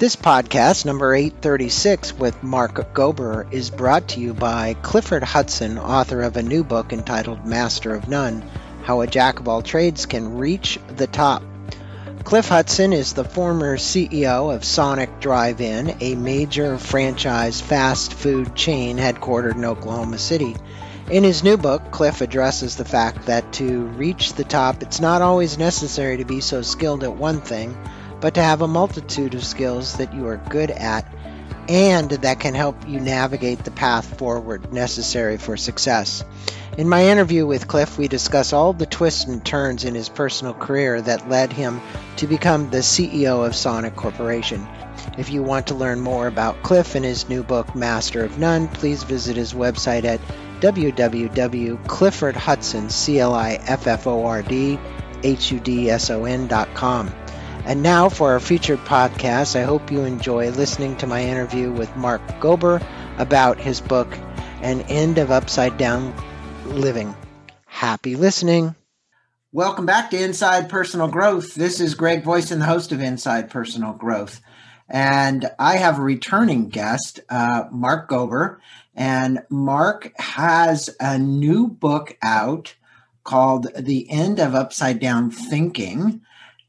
This podcast, number 836 with Mark Gober, is brought to you by Clifford Hudson, author of a new book entitled Master of None How a Jack of All Trades Can Reach the Top. Cliff Hudson is the former CEO of Sonic Drive In, a major franchise fast food chain headquartered in Oklahoma City. In his new book, Cliff addresses the fact that to reach the top, it's not always necessary to be so skilled at one thing but to have a multitude of skills that you are good at and that can help you navigate the path forward necessary for success. In my interview with Cliff, we discuss all the twists and turns in his personal career that led him to become the CEO of Sonic Corporation. If you want to learn more about Cliff and his new book, Master of None, please visit his website at www.cliffordhudson.com. And now for our featured podcast. I hope you enjoy listening to my interview with Mark Gober about his book, An End of Upside Down Living. Happy listening. Welcome back to Inside Personal Growth. This is Greg Voisin, the host of Inside Personal Growth. And I have a returning guest, uh, Mark Gober. And Mark has a new book out called The End of Upside Down Thinking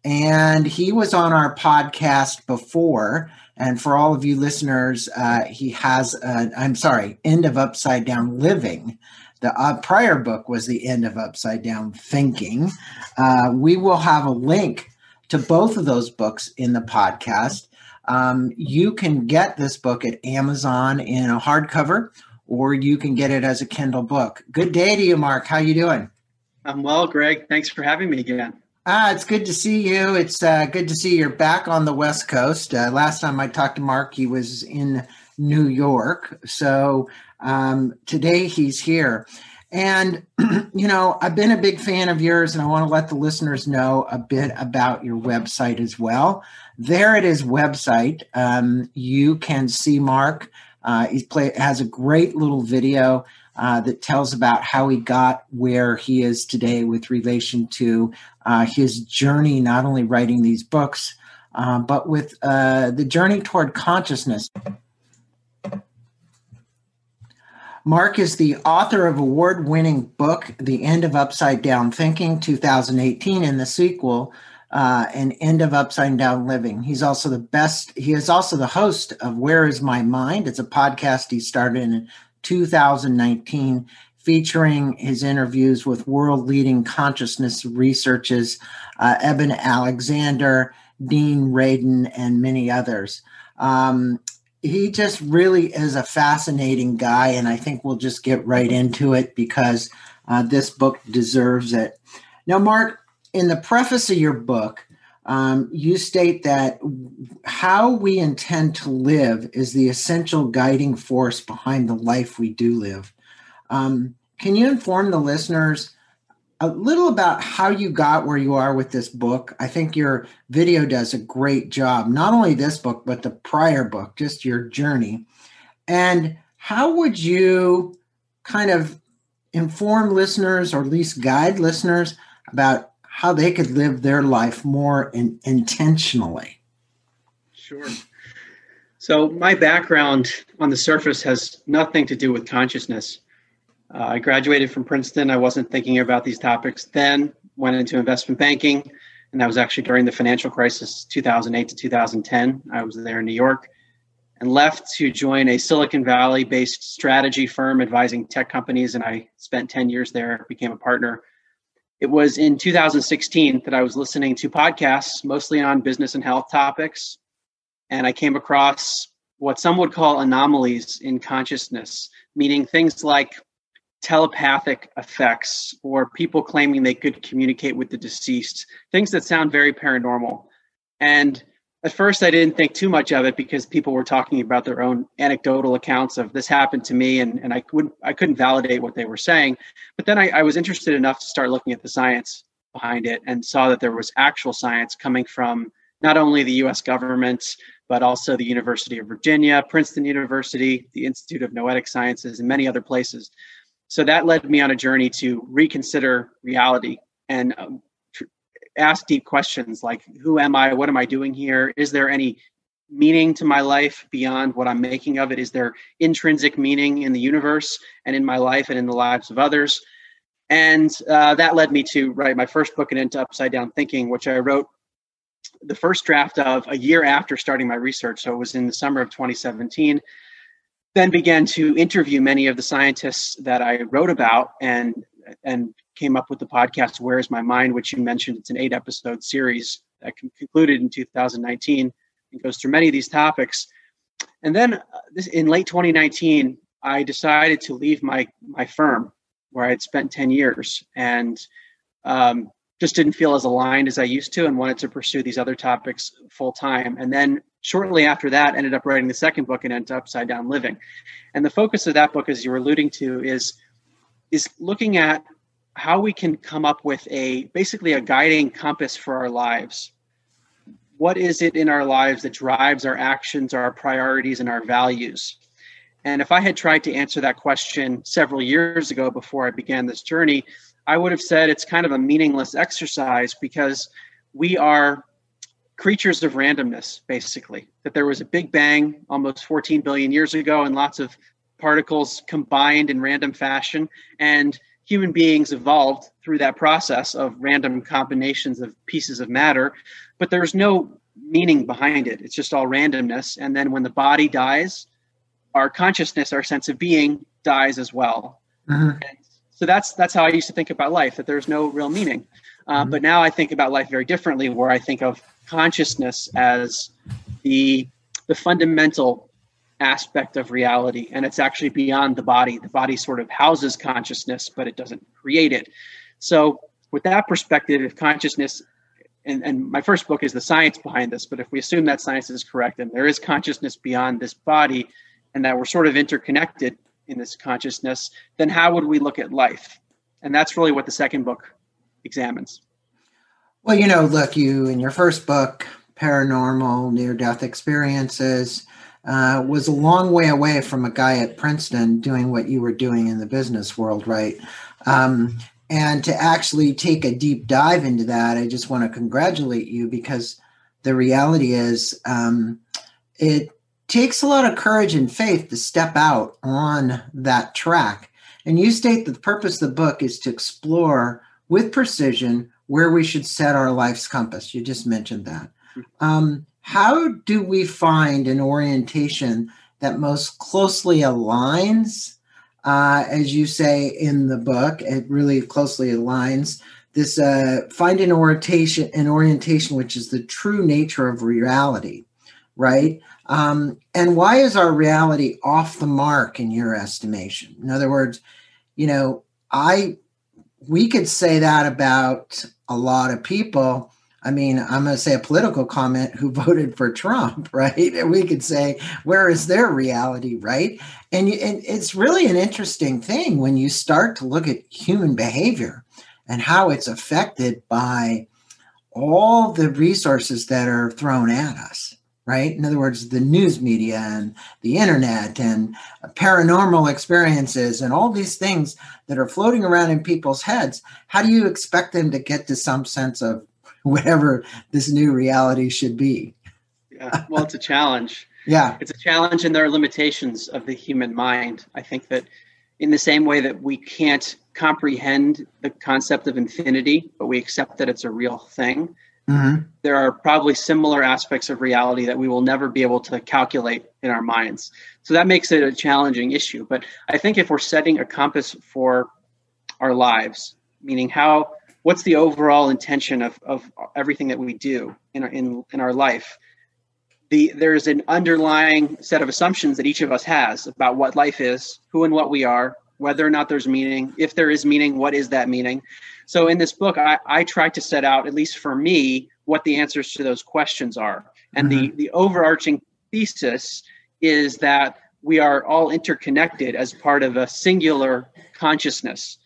and he was on our podcast before. And for all of you listeners, uh, he has, i am sorry, End of Upside Down Living. The uh, prior book was The End of Upside Down Thinking. Uh, we will have a link to both of those books in the podcast. Um, you can get this book at Amazon in a hardcover, or you can get it as a Kindle book. Good day to you, Mark. How you doing? I'm well, Greg. Thanks for having me again. Ah, it's good to see you. It's uh, good to see you're back on the West Coast. Uh, last time I talked to Mark, he was in New York. So um, today he's here. And, you know, I've been a big fan of yours, and I want to let the listeners know a bit about your website as well. There it is, website. Um, you can see Mark. Uh, he play, has a great little video uh, that tells about how he got where he is today with relation to uh, his journey, not only writing these books, uh, but with uh, the journey toward consciousness. Mark is the author of award winning book, The End of Upside Down Thinking, 2018, and the sequel, uh, An End of Upside Down Living. He's also the best, he is also the host of Where is My Mind? It's a podcast he started in 2019 featuring his interviews with world leading consciousness researchers, uh, Eben Alexander, Dean Radin, and many others. Um, he just really is a fascinating guy, and I think we'll just get right into it because uh, this book deserves it. Now, Mark, in the preface of your book, um, you state that how we intend to live is the essential guiding force behind the life we do live. Um, can you inform the listeners a little about how you got where you are with this book? I think your video does a great job, not only this book, but the prior book, just your journey. And how would you kind of inform listeners or at least guide listeners about how they could live their life more in, intentionally. Sure. So, my background on the surface has nothing to do with consciousness. Uh, I graduated from Princeton. I wasn't thinking about these topics then, went into investment banking, and that was actually during the financial crisis 2008 to 2010. I was there in New York and left to join a Silicon Valley based strategy firm advising tech companies. And I spent 10 years there, became a partner it was in 2016 that I was listening to podcasts, mostly on business and health topics. And I came across what some would call anomalies in consciousness, meaning things like telepathic effects or people claiming they could communicate with the deceased, things that sound very paranormal. And at first I didn't think too much of it because people were talking about their own anecdotal accounts of this happened to me and, and I couldn't I couldn't validate what they were saying. But then I, I was interested enough to start looking at the science behind it and saw that there was actual science coming from not only the US government, but also the University of Virginia, Princeton University, the Institute of Noetic Sciences, and many other places. So that led me on a journey to reconsider reality and um, ask deep questions like who am i what am i doing here is there any meaning to my life beyond what I'm making of it? Is there intrinsic meaning in the universe and in my life and in the lives of others? And uh, that led me to write my first book, and Into Upside Down Thinking, which I wrote the first draft of a year after starting my research. So it was in the summer of 2017. Then began to interview many of the scientists that I wrote about and and came up with the podcast Where is My Mind, which you mentioned. It's an eight episode series that concluded in 2019 and goes through many of these topics. And then uh, this, in late 2019, I decided to leave my my firm where I had spent 10 years and um, just didn't feel as aligned as I used to and wanted to pursue these other topics full time. And then shortly after that, ended up writing the second book and Into Upside Down Living. And the focus of that book, as you were alluding to, is is looking at how we can come up with a basically a guiding compass for our lives. What is it in our lives that drives our actions, our priorities, and our values? And if I had tried to answer that question several years ago before I began this journey, I would have said it's kind of a meaningless exercise because we are creatures of randomness, basically. That there was a big bang almost 14 billion years ago and lots of particles combined in random fashion. And human beings evolved through that process of random combinations of pieces of matter, but there's no meaning behind it. It's just all randomness. And then when the body dies, our consciousness, our sense of being dies as well. Mm-hmm. so that's that's how I used to think about life. That there's no real meaning. Uh, mm-hmm. But now I think about life very differently, where I think of consciousness as the the fundamental aspect of reality, and it's actually beyond the body. The body sort of houses consciousness, but it doesn't create it. So, with that perspective, if consciousness and, and my first book is the science behind this, but if we assume that science is correct and there is consciousness beyond this body, and that we're sort of interconnected in this consciousness, then how would we look at life? And that's really what the second book examines. Well, you know, look, you in your first book, Paranormal Near Death Experiences, uh, was a long way away from a guy at Princeton doing what you were doing in the business world, right? Um, and to actually take a deep dive into that, I just want to congratulate you because the reality is um, it takes a lot of courage and faith to step out on that track. And you state that the purpose of the book is to explore with precision where we should set our life's compass. You just mentioned that. Um, how do we find an orientation that most closely aligns, uh, as you say in the book, it really closely aligns this uh, find an orientation, an orientation which is the true nature of reality, right? Um, and why is our reality off the mark in your estimation? In other words, you know, I we could say that about a lot of people. I mean, I'm going to say a political comment who voted for Trump, right? And we could say, where is their reality, right? And, you, and it's really an interesting thing when you start to look at human behavior and how it's affected by all the resources that are thrown at us right? In other words, the news media and the internet and paranormal experiences and all these things that are floating around in people's heads. How do you expect them to get to some sense of whatever this new reality should be? Yeah, well, it's a challenge. yeah. It's a challenge and there are limitations of the human mind. I think that in the same way that we can't comprehend the concept of infinity, but we accept that it's a real thing Mm-hmm. There are probably similar aspects of reality that we will never be able to calculate in our minds. So that makes it a challenging issue. But I think if we're setting a compass for our lives, meaning how, what's the overall intention of, of everything that we do in our, in, in our life, the, there's an underlying set of assumptions that each of us has about what life is, who and what we are, whether or not there's meaning. If there is meaning, what is that meaning? So in this book, I, I try to set out, at least for me, what the answers to those questions are. And mm-hmm. the, the overarching thesis is that we are all interconnected as part of a singular consciousness.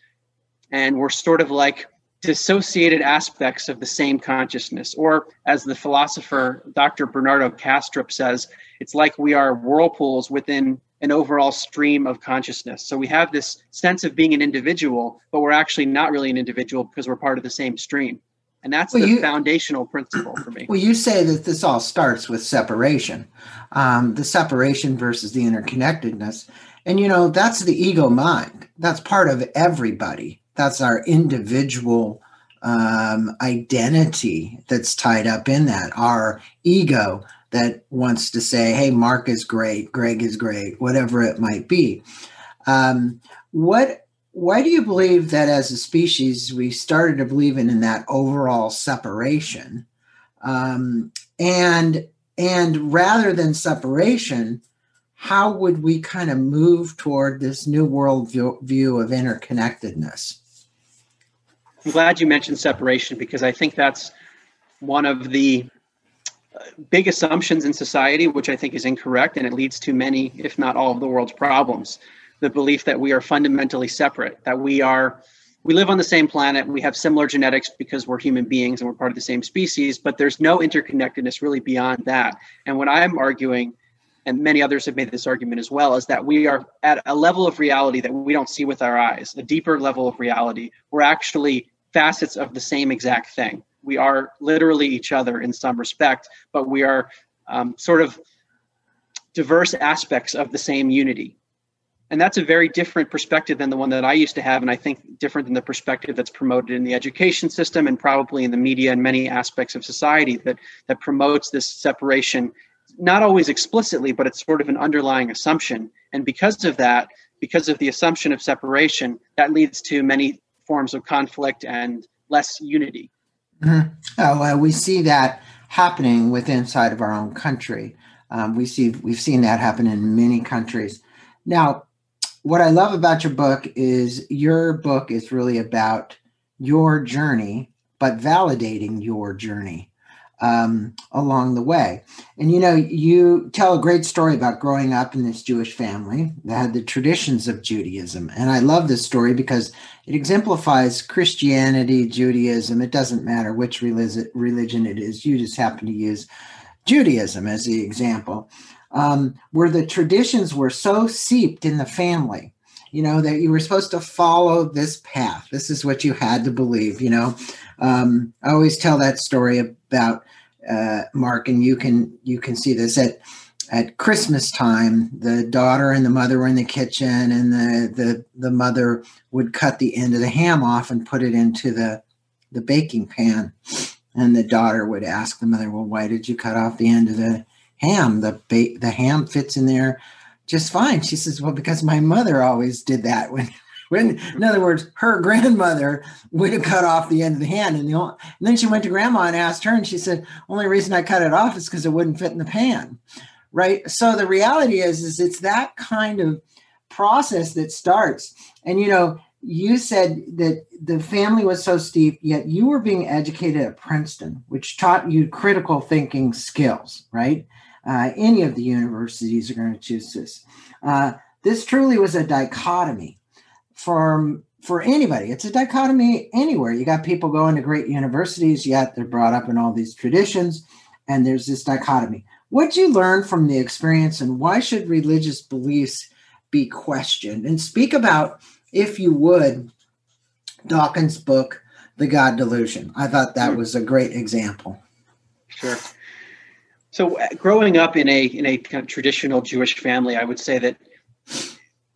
And we're sort of like dissociated aspects of the same consciousness. Or, as the philosopher Dr. Bernardo Kastrup says, it's like we are whirlpools within an overall stream of consciousness. So we have this sense of being an individual, but we're actually not really an individual because we're part of the same stream. And that's Well, the you- foundational principle for me. Well, you say that this all starts with separation, um, the separation versus the interconnectedness. And, you know, that's the ego mind. That's part of everybody. That's our individual um, identity that's tied up in that, our ego that wants to say, hey, Mark is great, Greg is great, whatever it might be. Um, what why do you believe that as a species we started to believe in, in that overall separation um, and and rather than separation how would we kind of move toward this new world view, view of interconnectedness I'm glad you mentioned separation because I think that's one of the big assumptions in society, which I think is incorrect, and it leads to many, if not all, of the world's problems. The belief that we are fundamentally separate, that we are, we live on the same planet, we have similar genetics because we're human beings and we're part of the same species, but there's no interconnectedness really beyond that. And what I'm arguing, and many others have made this argument as well, is that we are at a level of reality that we don't see with our eyes, a deeper level of reality. We're actually facets of the same exact thing. We are literally each other in some respect, but we are um, sort of diverse aspects of the same unity. And that's a very different perspective than the one that I used to have, and I think different than the perspective that's promoted in the education system and probably in the media and many aspects of society that that promotes this separation, not always explicitly, but it's sort of an underlying assumption. And because of that, because of the assumption of separation, that leads to many forms of conflict and less unity. Mhm. Oh, we see that happening within inside of our own country. Um, we see we've seen that happen in many countries. Now, what I love about your book is your book is really about your journey, but validating your journey um, along the way. And you know, you tell a great story about growing up in this Jewish family that had the traditions of Judaism. And I love this story because it exemplifies Christianity, Judaism. It doesn't matter which religion it is. You just happen to use Judaism as the example, um, where the traditions were so seeped in the family, you know, that you were supposed to follow this path. This is what you had to believe, you know. Um, I always tell that story about uh, Mark, and you can you can see this at at Christmas time. The daughter and the mother were in the kitchen, and the the the mother would cut the end of the ham off and put it into the the baking pan. And the daughter would ask the mother, "Well, why did you cut off the end of the ham? The ba- the ham fits in there just fine." She says, "Well, because my mother always did that when." When, in other words, her grandmother would have cut off the end of the hand, and, the, and then she went to grandma and asked her, and she said, "Only reason I cut it off is because it wouldn't fit in the pan." Right. So the reality is, is it's that kind of process that starts, and you know, you said that the family was so steep, yet you were being educated at Princeton, which taught you critical thinking skills, right? Uh, any of the universities are going to choose this. Uh, this truly was a dichotomy for for anybody. It's a dichotomy anywhere. You got people going to great universities, yet they're brought up in all these traditions, and there's this dichotomy. What'd you learn from the experience, and why should religious beliefs be questioned? And speak about, if you would, Dawkins' book, The God Delusion. I thought that was a great example. Sure. So, uh, growing up in a in a kind of traditional Jewish family, I would say that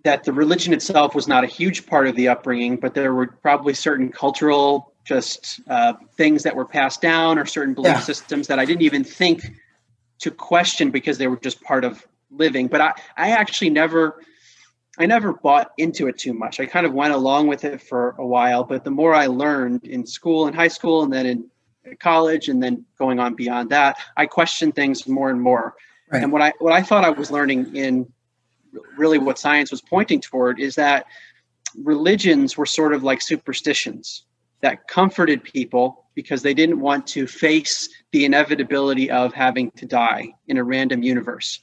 that the religion itself was not a huge part of the upbringing, but there were probably certain cultural just uh, things that were passed down or certain belief Yeah. systems that I didn't even think to question because they were just part of living. But I, I actually never I never bought into it too much. I kind of went along with it for a while, but the more I learned in school and high school and then in college and then going on beyond that, I questioned things more and more. Right. And what I what I thought I was learning in really what science was pointing toward is that religions were sort of like superstitions that comforted people because they didn't want to face the inevitability of having to die in a random universe.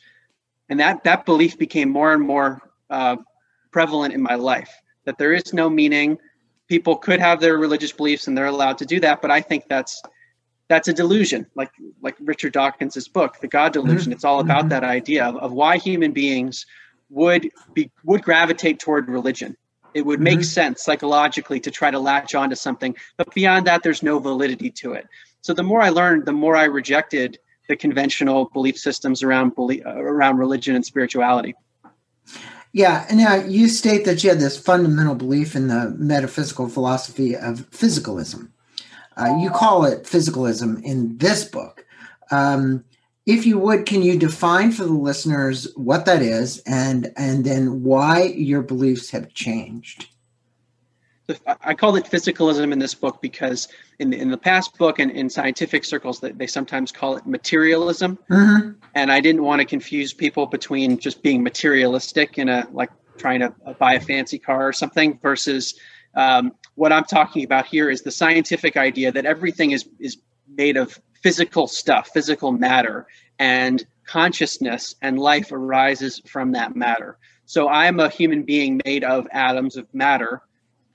And that that belief became more and more uh, prevalent in my life that there is no meaning. People could have their religious beliefs and they're allowed to do that, but I think that's that's a delusion. Like like Richard Dawkins' book, The God Delusion. It's all about Mhm. that idea of, of why human beings would be would gravitate toward religion. It would make mm-hmm. sense psychologically to try to latch onto something, but beyond that, there's no validity to it. So the more I learned, the more I rejected the conventional belief systems around belief, around religion and spirituality. Yeah, and now you state that you had this fundamental belief in the metaphysical philosophy of physicalism. Uh, you call it physicalism in this book. Um, if you would, can you define for the listeners what that is and and then why your beliefs have changed? I call it physicalism in this book because in the, in the past book and in scientific circles that they sometimes call it materialism, mm-hmm. and I didn't want to confuse people between just being materialistic in a like trying to buy a fancy car or something versus um, what I'm talking about here is the scientific idea that everything is is made of physical stuff, physical matter, and consciousness and life arises from that matter. So I'm a human being made of atoms of matter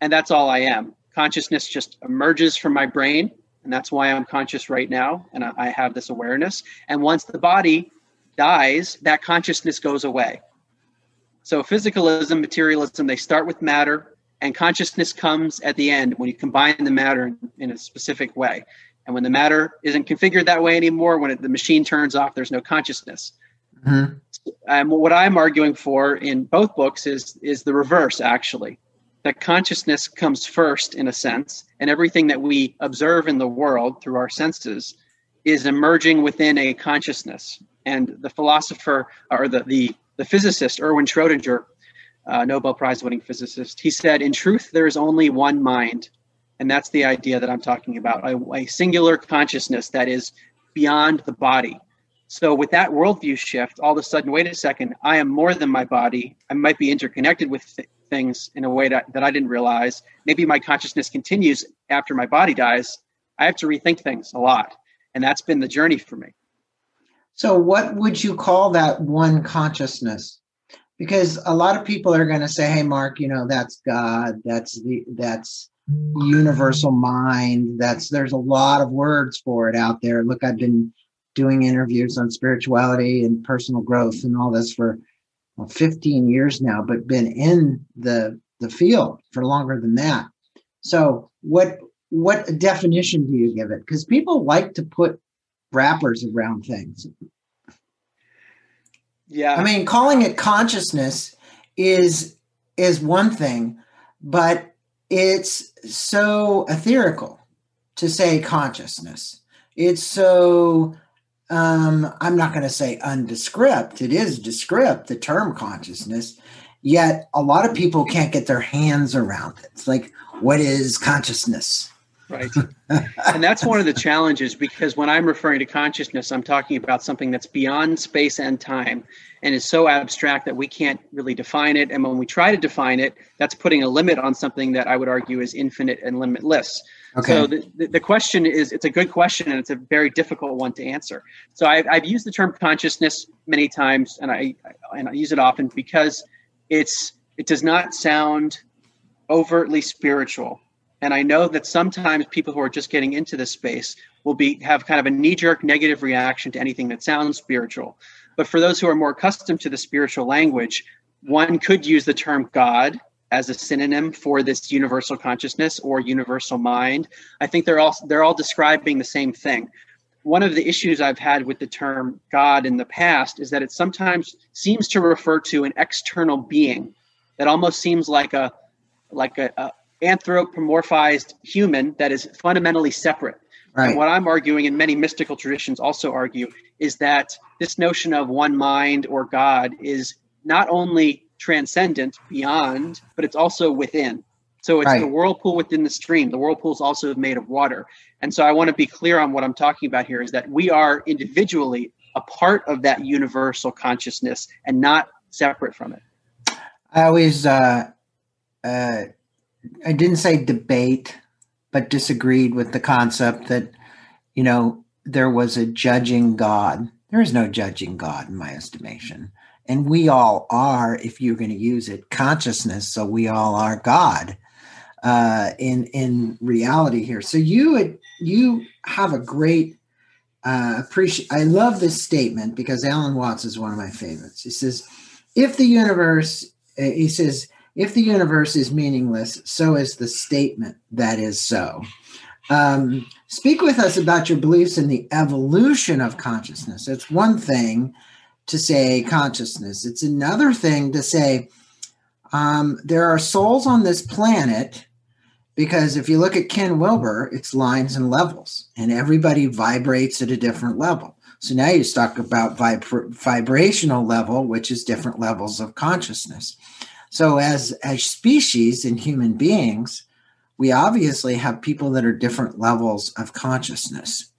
and that's all I am. Consciousness just emerges from my brain, and that's why I'm conscious right now, and I have this awareness. And once the body dies, that consciousness goes away. So physicalism, materialism, they start with matter, and consciousness comes at the end when you combine the matter in, a specific way. And when the matter isn't configured that way anymore, when it, the machine turns off, there's no consciousness. Mm-hmm. And what I'm arguing for in both books is is the reverse, actually that consciousness comes first in a sense and everything that we observe in the world through our senses is emerging within a consciousness and the philosopher or the the, the physicist erwin schrodinger uh, nobel prize winning physicist he said in truth there is only one mind and that's the idea that i'm talking about a, a singular consciousness that is beyond the body so with that worldview shift all of a sudden wait a second i am more than my body i might be interconnected with th- things in a way that, that I didn't realize. Maybe my consciousness continues after my body dies. I have to rethink things a lot. And that's been the journey for me. So, what would you call that one consciousness? Because a lot of people are going to say, "Hey, Mark, you know that's God. That's the that's universal mind. That's there's a lot of words for it out there." Look, I've been doing interviews on spirituality and personal growth and all this for well, 15 years now, but been in the the field for longer than that. So what what definition do you give it? Because people like to put wrappers around things. Yeah. I mean, calling it consciousness is is one thing, but it's so etherical to say consciousness. It's so um, I'm not going to say undescript. It is descript, the term consciousness. Yet a lot of people can't get their hands around it. It's like, what is consciousness? Right. and that's one of the challenges because when I'm referring to consciousness, I'm talking about something that's beyond space and time and is so abstract that we can't really define it. And when we try to define it, that's putting a limit on something that I would argue is infinite and limitless. Okay. So the, the question is, it's a good question and it's a very difficult one to answer. So I've, I've used the term consciousness many times and I, and I use it often because it's, it does not sound overtly spiritual. And I know that sometimes people who are just getting into this space will be have kind of a knee-jerk negative reaction to anything that sounds spiritual. But for those who are more accustomed to the spiritual language, one could use the term God as a synonym for this universal consciousness or universal mind. I think they're all they're all describing the same thing. One of the issues I've had with the term God in the past is that it sometimes seems to refer to an external being that almost seems like a like a, a anthropomorphized human that is fundamentally separate. Right. And what I'm arguing, and many mystical traditions also argue, is that this notion of one mind or God is not only transcendent beyond, but it's also within. So it's right. the whirlpool within the stream. The whirlpool is also made of water. And so I want to be clear on what I'm talking about here is that we are individually a part of that universal consciousness and not separate from it. I always, uh, uh, I didn't say debate, but disagreed with the concept that, you know, there was a judging God. There is no judging God in my estimation. And we all are if you're going to use it consciousness so we all are god uh, in in reality here. So you you have a great uh, appreciate i love this statement because alan watts is one of my favorites. He says if the universe uh, he says if the universe is meaningless, so is the statement that is so. Um, speak with us about your beliefs in the evolution of consciousness. It's one thing to say consciousness, it's another thing to say um, there are souls on this planet because if you look at Ken Wilber, it's lines and levels, and everybody vibrates at a different level. So now you talk about vib- vibrational level, which is different levels of consciousness. So as as species and human beings, we obviously have people that are different levels of consciousness.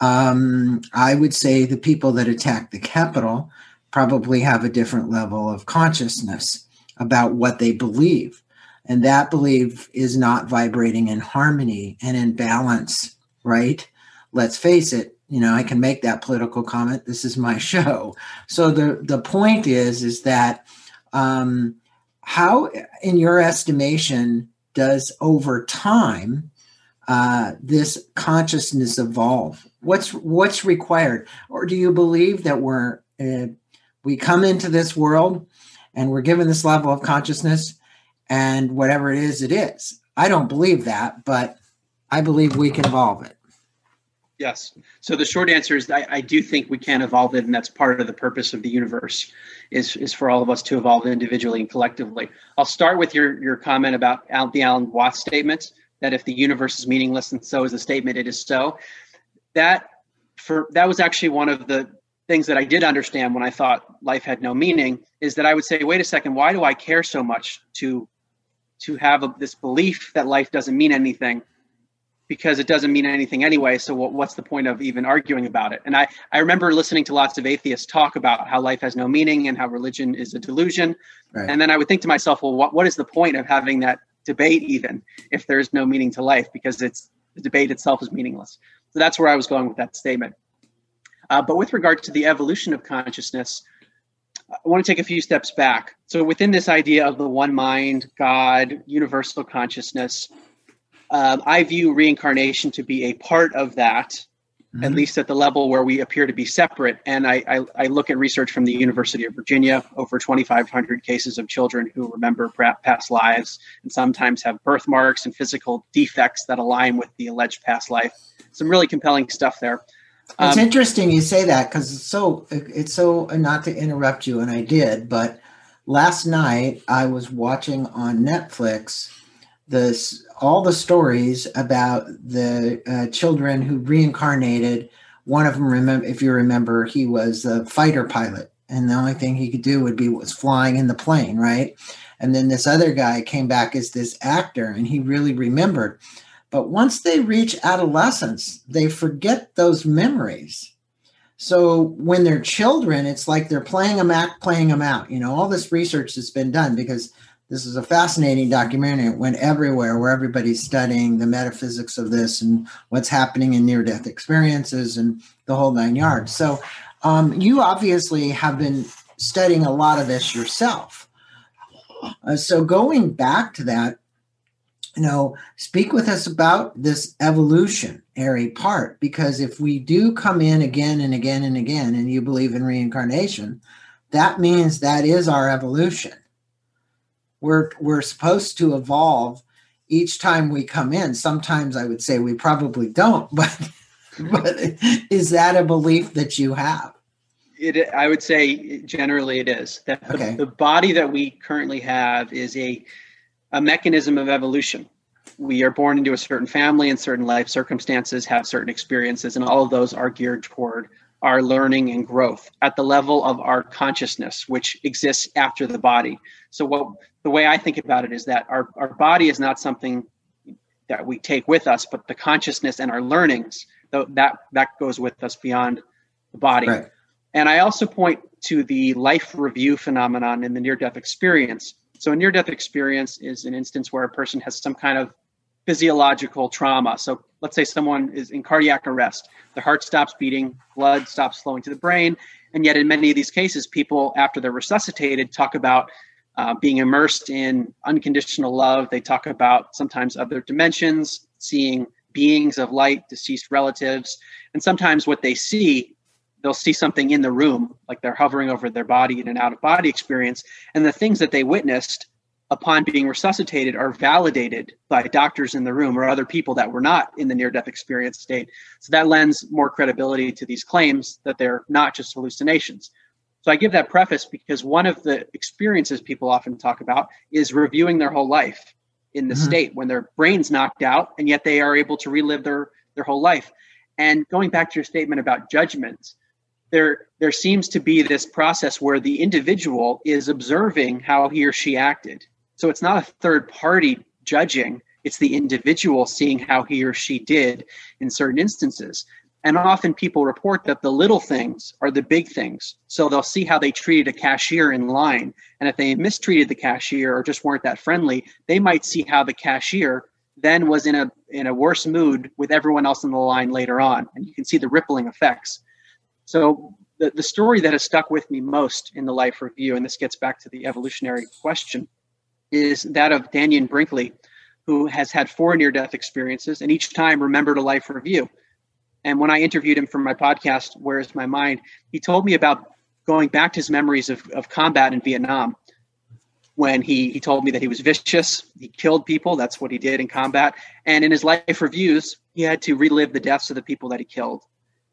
Um, I would say the people that attack the Capitol probably have a different level of consciousness about what they believe. And that belief is not vibrating in harmony and in balance, right? Let's face it, you know i can make that political comment this is my show so the the point is is that um how in your estimation does over time uh this consciousness evolve? What's what's required? Or do you believe that we're uh, we come into this world and we're given this level of consciousness and whatever it is it is? I don't believe that but i believe we can evolve it Yes. So the short answer is I, I, do think we can evolve it, and that's part of the purpose of the universe is is for all of us to evolve individually and collectively. I'll start with your your comment about the Alan Watts statement that if the universe is meaningless and so is the statement, it is so. That for that was actually one of the things that I did understand when I thought life had no meaning is that I would say, wait a second, why do I care so much to to have a, this belief that life doesn't mean anything? Because it doesn't mean anything anyway. So what, what's the point of even arguing about it? And I, I remember listening to lots of atheists talk about how life has no meaning and how religion is a delusion. Right. And then I would think to myself, well, what, what is the point of having that debate even if there's no meaning to life because it's the debate itself is meaningless. So that's where I was going with that statement. Uh, but with regard to the evolution of consciousness, I want to take a few steps back. So within this idea of the one mind, God, universal consciousness, um, I view reincarnation to be a part of that, mm-hmm. at least at the level where we appear to be separate. And I, I, I look at research from the University of Virginia, over 2,500 cases of children who remember past lives and sometimes have birthmarks and physical defects that align with the alleged past life. Some really compelling stuff there. It's um, interesting you say that because it's so it's so not to interrupt you, and I did, but last night I was watching on Netflix this all the stories about the uh, children who reincarnated. One of them, remember, if you remember, he was a fighter pilot, and the only thing he could do would be was flying in the plane, right? And then this other guy came back as this actor, and he really remembered. But once they reach adolescence, they forget those memories. So when they're children, it's like they're playing them out, playing them out. You know, all this research has been done because this is a fascinating documentary. It went everywhere where everybody's studying the metaphysics of this and what's happening in near death experiences and the whole nine yards. So, um, you obviously have been studying a lot of this yourself. Uh, so, going back to that, you know, speak with us about this evolutionary part because if we do come in again and again and again, and you believe in reincarnation, that means that is our evolution we're we're supposed to evolve each time we come in. Sometimes I would say we probably don't, but but is that a belief that you have? It, I would say generally it is that the, the body that we currently have is a a mechanism of evolution. We are born into a certain family and certain life circumstances, have certain experiences, and all of those are geared toward our learning and growth at the level of our consciousness, which exists after the body. So, what the way I think about it is that our, our body is not something that we take with us, but the consciousness and our learnings that that goes with us beyond the body. Right. And I also point to the life review phenomenon in the near death experience. So, a near death experience is an instance where a person has some kind of physiological trauma. So, let's say someone is in cardiac arrest, the heart stops beating, blood stops flowing to the brain. And yet, in many of these cases, people, after they're resuscitated, talk about uh, being immersed in unconditional love. They talk about sometimes other dimensions, seeing beings of light, deceased relatives. And sometimes what they see, they'll see something in the room, like they're hovering over their body in an out of body experience. And the things that they witnessed upon being resuscitated are validated by doctors in the room or other people that were not in the near death experience state. So that lends more credibility to these claims that they're not just hallucinations. So I give that preface because one of the experiences people often talk about is reviewing their whole life in the mm-hmm. state when their brain's knocked out and yet they are able to relive their their whole life. And going back to your statement about judgments, there there seems to be this process where the individual is observing how he or she acted so it's not a third party judging, it's the individual seeing how he or she did in certain instances. And often people report that the little things are the big things. So they'll see how they treated a cashier in line. And if they mistreated the cashier or just weren't that friendly, they might see how the cashier then was in a in a worse mood with everyone else in the line later on. And you can see the rippling effects. So the, the story that has stuck with me most in the life review, and this gets back to the evolutionary question, is that of Dannion Brinkley, who has had four near death experiences and each time remembered a life review. And when I interviewed him for my podcast, Where is My Mind, he told me about going back to his memories of, of combat in Vietnam when he, he told me that he was vicious, he killed people, that's what he did in combat. And in his life reviews, he had to relive the deaths of the people that he killed.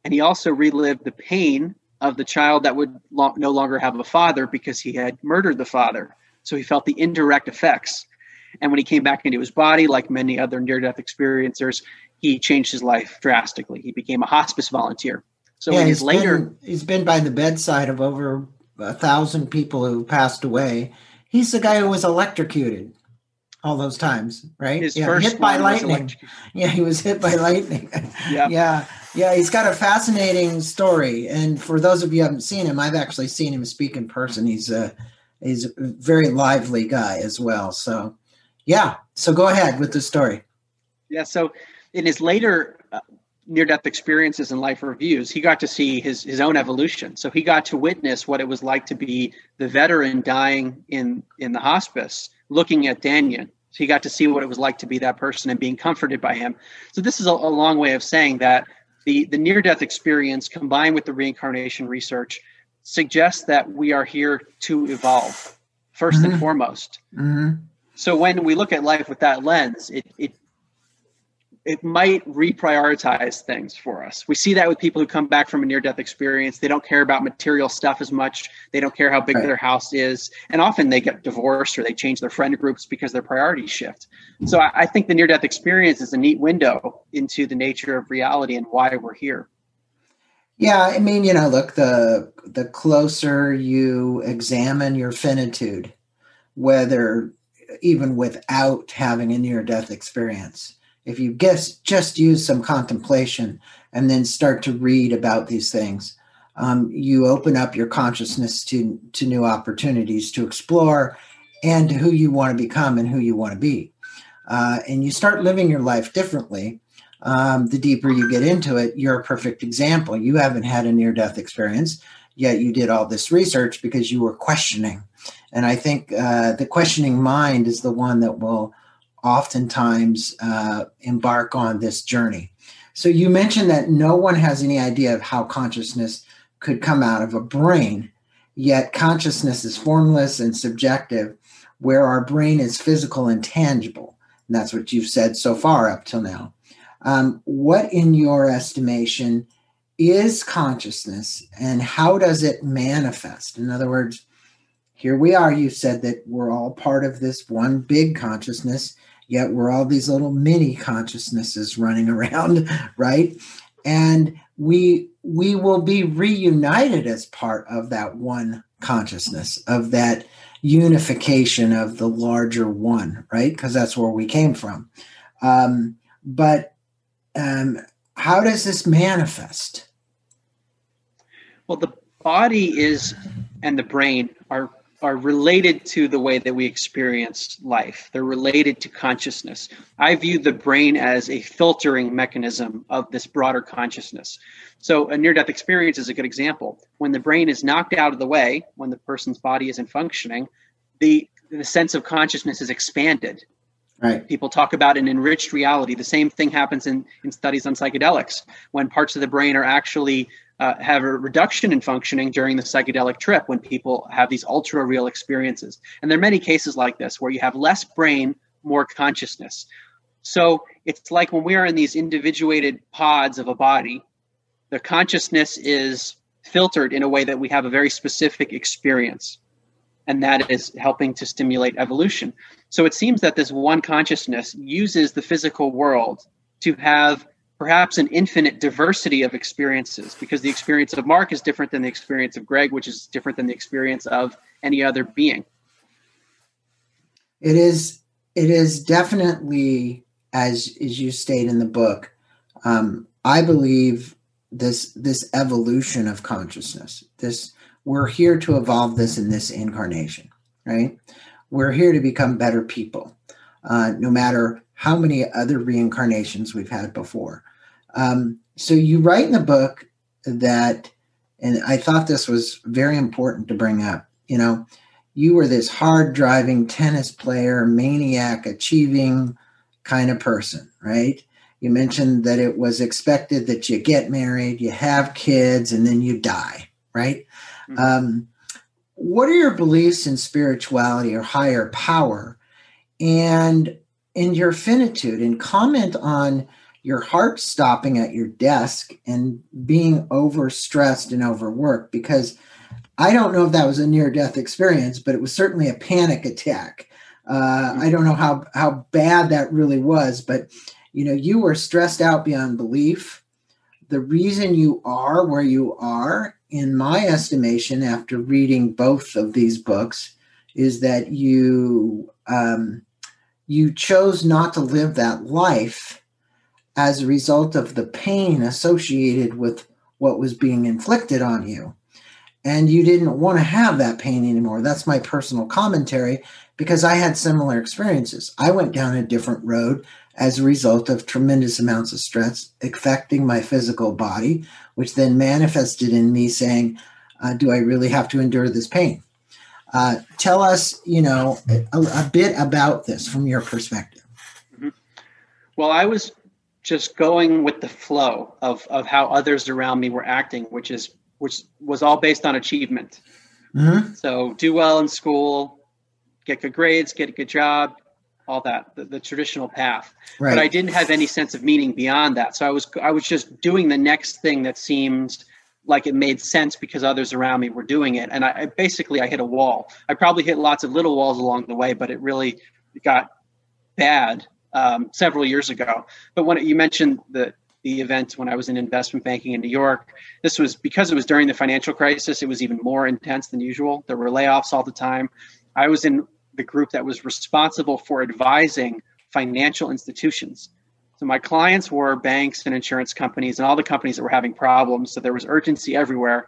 And he also relived the pain of the child that would lo- no longer have a father because he had murdered the father. So he felt the indirect effects. And when he came back into his body, like many other near death experiencers, he changed his life drastically. He became a hospice volunteer. So yeah, he's later been, he's been by the bedside of over a thousand people who passed away. He's the guy who was electrocuted all those times, right? His yeah, first hit by lightning. Yeah, he was hit by lightning. yeah. yeah. Yeah, he's got a fascinating story. And for those of you who haven't seen him, I've actually seen him speak in person. He's a he's a very lively guy as well. So, yeah. So go ahead with the story. Yeah. So in his later uh, near-death experiences and life reviews, he got to see his his own evolution. So he got to witness what it was like to be the veteran dying in in the hospice, looking at Dannion. So he got to see what it was like to be that person and being comforted by him. So this is a, a long way of saying that the the near-death experience combined with the reincarnation research suggests that we are here to evolve 1st mm-hmm. and foremost. Mm-hmm. So when we look at life with that lens, it, it it might reprioritize things for us. We see that with people who come back from a near death experience. They don't care about material stuff as much. They don't care how big right. their house is. And often they get divorced or they change their friend groups because their priorities shift. So I, I think the near death experience is a neat window into the nature of reality and why we're here. Yeah, I mean, you know, look, the the closer you examine your finitude, whether even without having a near death experience, if you guess just use some contemplation and then start to read about these things, um, you open up your consciousness to to new opportunities to explore and who you want to become and who you want to be, uh, and you start living your life differently um, the deeper you get into it, you're a perfect example. You haven't had a near death experience, yet you did all this research because you were questioning. And I think uh, the questioning mind is the one that will oftentimes uh, embark on this journey. So you mentioned that no one has any idea of how consciousness could come out of a brain, yet consciousness is formless and subjective, where our brain is physical and tangible. And that's what you've said so far up till now. Um, what, in your estimation, is consciousness and how does it manifest? In other words, here we are. You said that we're all part of this one big consciousness, yet we're all these little mini consciousnesses running around, right? And we we will be reunited as part of that one consciousness, of that unification of the larger one, right? Because that's where we came from. Um, but um, how does this manifest? Well, the body is and the brain are are related to the way that we experience life. They're related to consciousness. I view the brain as a filtering mechanism of this broader consciousness. So, a near death experience is a good example. When the brain is knocked out of the way, when the person's body isn't functioning, the, the sense of consciousness is expanded. Right. People talk about an enriched reality. The same thing happens in, in studies on psychedelics when parts of the brain are actually uh, have a reduction in functioning during the psychedelic trip when people have these ultra real experiences. And there are many cases like this where you have less brain, more consciousness. So it's like when we are in these individuated pods of a body, the consciousness is filtered in a way that we have a very specific experience. And that is helping to stimulate evolution. So it seems that this one consciousness uses the physical world to have perhaps an infinite diversity of experiences because the experience of Mark is different than the experience of Greg, which is different than the experience of any other being. It is it is definitely as as you state in the book. Um, I believe this this evolution of consciousness. This we're here to evolve this in this incarnation, right? We're here to become better people, uh, no matter how many other reincarnations we've had before. Um, so you write in the book that, and I thought this was very important to bring up. You know, you were this hard driving tennis player, maniac, achieving kind of person, right? You mentioned that it was expected that you get married, you have kids, and then you die, right? Mm-hmm. Um, what are your beliefs in spirituality or higher power? And in your finitude, and comment on your heart stopping at your desk and being overstressed and overworked because I don't know if that was a near death experience, but it was certainly a panic attack. Uh, I don't know how how bad that really was, but you know, you were stressed out beyond belief. The reason you are where you are, in my estimation, after reading both of these books, is that you um, you chose not to live that life as a result of the pain associated with what was being inflicted on you. And you didn't want to have that pain anymore. That's my personal commentary because I had similar experiences. I went down a different road as a result of tremendous amounts of stress affecting my physical body, which then manifested in me saying, uh, Do I really have to endure this pain? Uh, tell us, you know, a, a, bit about this from your perspective. Mm-hmm. Well, I was just going with the flow of of how others around me were acting, which is which was all based on achievement. Mm-hmm. So do well in school, get good grades, get a good job, all that the, the traditional path. Right. But I didn't have any sense of meaning beyond that. So I was I was just doing the next thing that seemed like it made sense because others around me were doing it, and I, I basically I hit a wall. I probably hit lots of little walls along the way, but it really got bad um, several years ago. But when you mentioned the the event when I was in investment banking in New York, this was because it was during the financial crisis. It was even more intense than usual. There were layoffs all the time. I was in the group that was responsible for advising financial institutions. So my clients were banks and insurance companies and all the companies that were having problems. So there was urgency everywhere.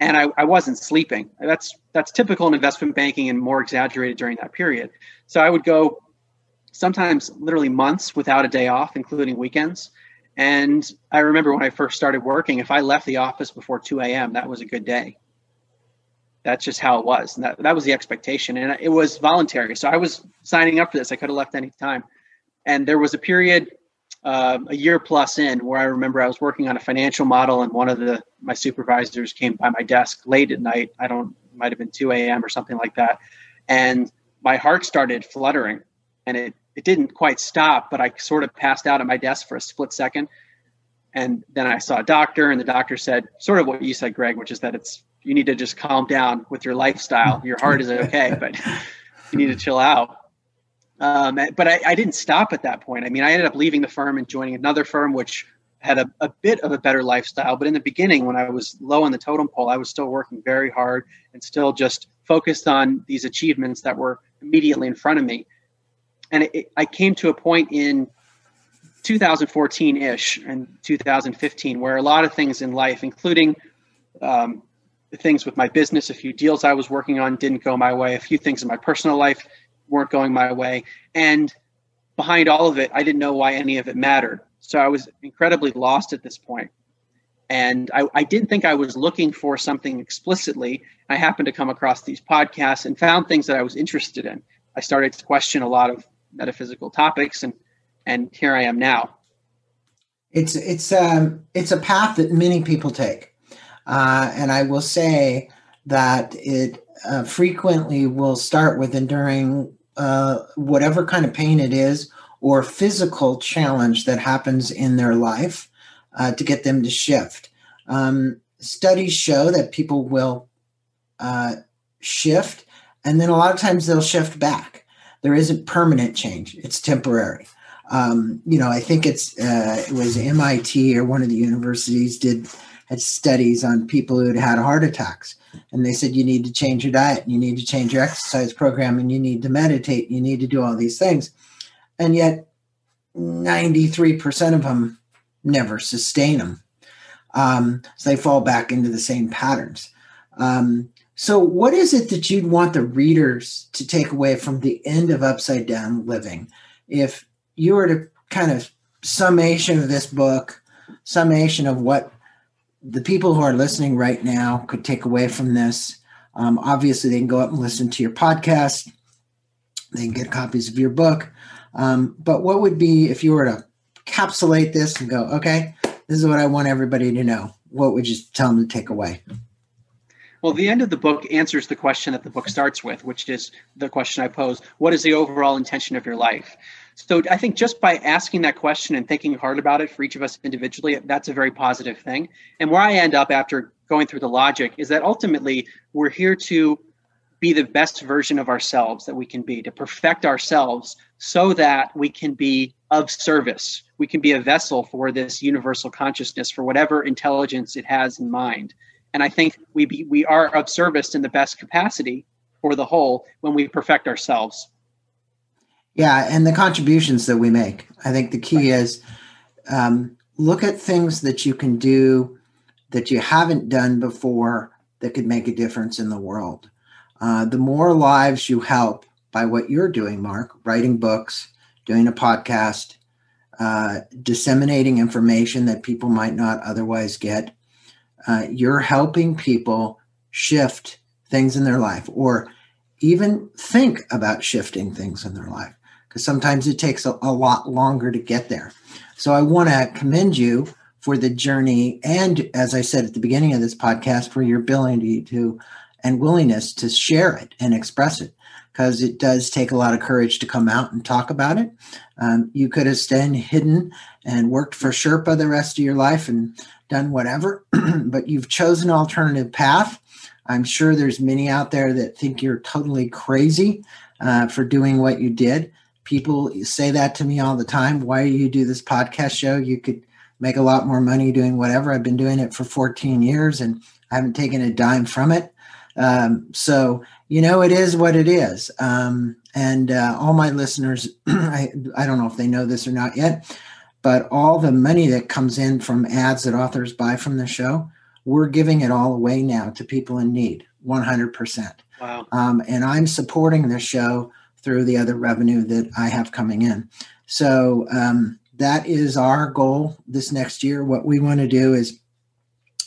And I, I wasn't sleeping. That's that's typical in investment banking and more exaggerated during that period. So I would go sometimes literally months without a day off, including weekends. And I remember when I first started working, if I left the office before 2 a.m., that was a good day. That's just how it was. And that, that was the expectation. And it was voluntary. So I was signing up for this. I could have left any time. And there was a period, uh, a year plus in, where I remember I was working on a financial model, and one of the my supervisors came by my desk late at night. I don't, might have been 2 a.m. or something like that. And my heart started fluttering and it it didn't quite stop, but I sort of passed out at my desk for a split second. And then I saw a doctor, and the doctor said sort of what you said, Greg, which is that it's you need to just calm down with your lifestyle. Your heart is okay, but you need to chill out. Um, but I, I, didn't stop at that point. I mean, I ended up leaving the firm and joining another firm, which had a, a bit of a better lifestyle. But in the beginning, when I was low on the totem pole, I was still working very hard and still just focused on these achievements that were immediately in front of me and it, I came to a point in 2014 ish and 2015 where a lot of things in life, including um, things with my business, a few deals I was working on didn't go my way, a few things in my personal life weren't going my way. And behind all of it, I didn't know why any of it mattered. So I was incredibly lost at this point. And I, I, didn't think I was looking for something explicitly. I happened to come across these podcasts and found things that I was interested in. I started to question a lot of metaphysical topics, and and here I am now. It's it's um it's a path that many people take. Uh, and I will say that it uh, frequently will start with enduring uh, whatever kind of pain it is or physical challenge that happens in their life uh, to get them to shift. Um, studies show that people will uh, shift, and then a lot of times they'll shift back. There isn't permanent change; it's temporary. Um, you know, I think it's uh, it was MIT or one of the universities did had studies on people who had had heart attacks, and they said you need to change your diet, you need to change your exercise program, and you need to meditate, you need to do all these things, and yet ninety three percent of them never sustain them. Um, so they fall back into the same patterns. Um, so, what is it that you'd want the readers to take away from the end of Upside Down Living? If you were to kind of summation of this book, summation of what the people who are listening right now could take away from this, um, obviously they can go up and listen to your podcast, they can get copies of your book. Um, but what would be if you were to encapsulate this and go, okay, this is what I want everybody to know? What would you tell them to take away? Well, the end of the book answers the question that the book starts with, which is the question I pose What is the overall intention of your life? So I think just by asking that question and thinking hard about it for each of us individually, that's a very positive thing. And where I end up after going through the logic is that ultimately we're here to be the best version of ourselves that we can be, to perfect ourselves so that we can be of service. We can be a vessel for this universal consciousness, for whatever intelligence it has in mind. And I think we be, we are of service in the best capacity for the whole when we perfect ourselves. Yeah, and the contributions that we make. I think the key is um, look at things that you can do that you haven't done before that could make a difference in the world. Uh, the more lives you help by what you're doing, Mark, writing books, doing a podcast, uh, disseminating information that people might not otherwise get, uh, you're helping people shift things in their life or even think about shifting things in their life because sometimes it takes a, a, lot longer to get there. So I want to commend you for the journey and as I said at the beginning of this podcast for your ability to and willingness to share it and express it because it does take a lot of courage to come out and talk about it. Um, you could have stayed hidden and worked for Sherpa the rest of your life and done whatever, but you've chosen an alternative path. I'm sure there's many out there that think you're totally crazy uh, for doing what you did people say that to me all the time. Why do you do this podcast show? You could make a lot more money doing whatever. I've been doing it for 14 years and I haven't taken a dime from it. Um, so, you know, it is what it is. Um, and uh, all my listeners, I, I don't know if they know this or not yet, but all the money that comes in from ads that authors buy from the show, we're giving it all away now to people in need, 100%. Wow. Um, and I'm supporting the show through the other revenue that I have coming in. So um, that is our goal this next year. What we want to do is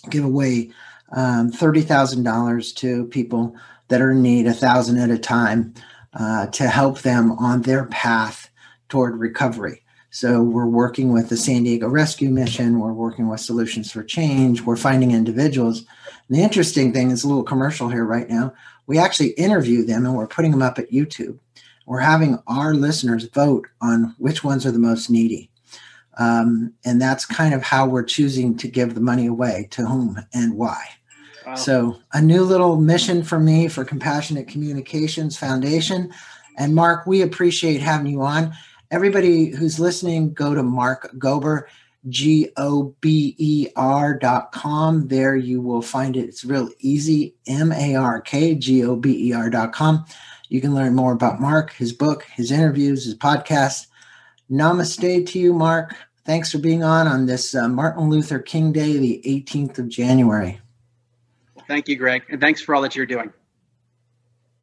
give away um, thirty thousand dollars to people that are in need, a thousand at a time, uh, to help them on their path toward recovery. So we're working with the San Diego Rescue Mission. We're working with Solutions for Change. We're finding individuals. And the interesting thing is a little commercial here right now. We actually interview them and we're putting them up at YouTube we're having our listeners vote on which ones are the most needy. Um, and that's kind of how we're choosing to give the money away to whom and why. Wow. So, a new little mission for me for Compassionate Communications Foundation. And Mark, we appreciate having you on. Everybody who's listening, go to Mark Gober, G O B E R dot com. There you will find it. It's real easy, M A R K G O B E R dot com. You can learn more about Mark, his book, his interviews, his podcast. Namaste to you, Mark. Thanks for being on on this uh, Martin Luther King Day, the 18th of January. Thank you, Greg. And thanks for all that you're doing.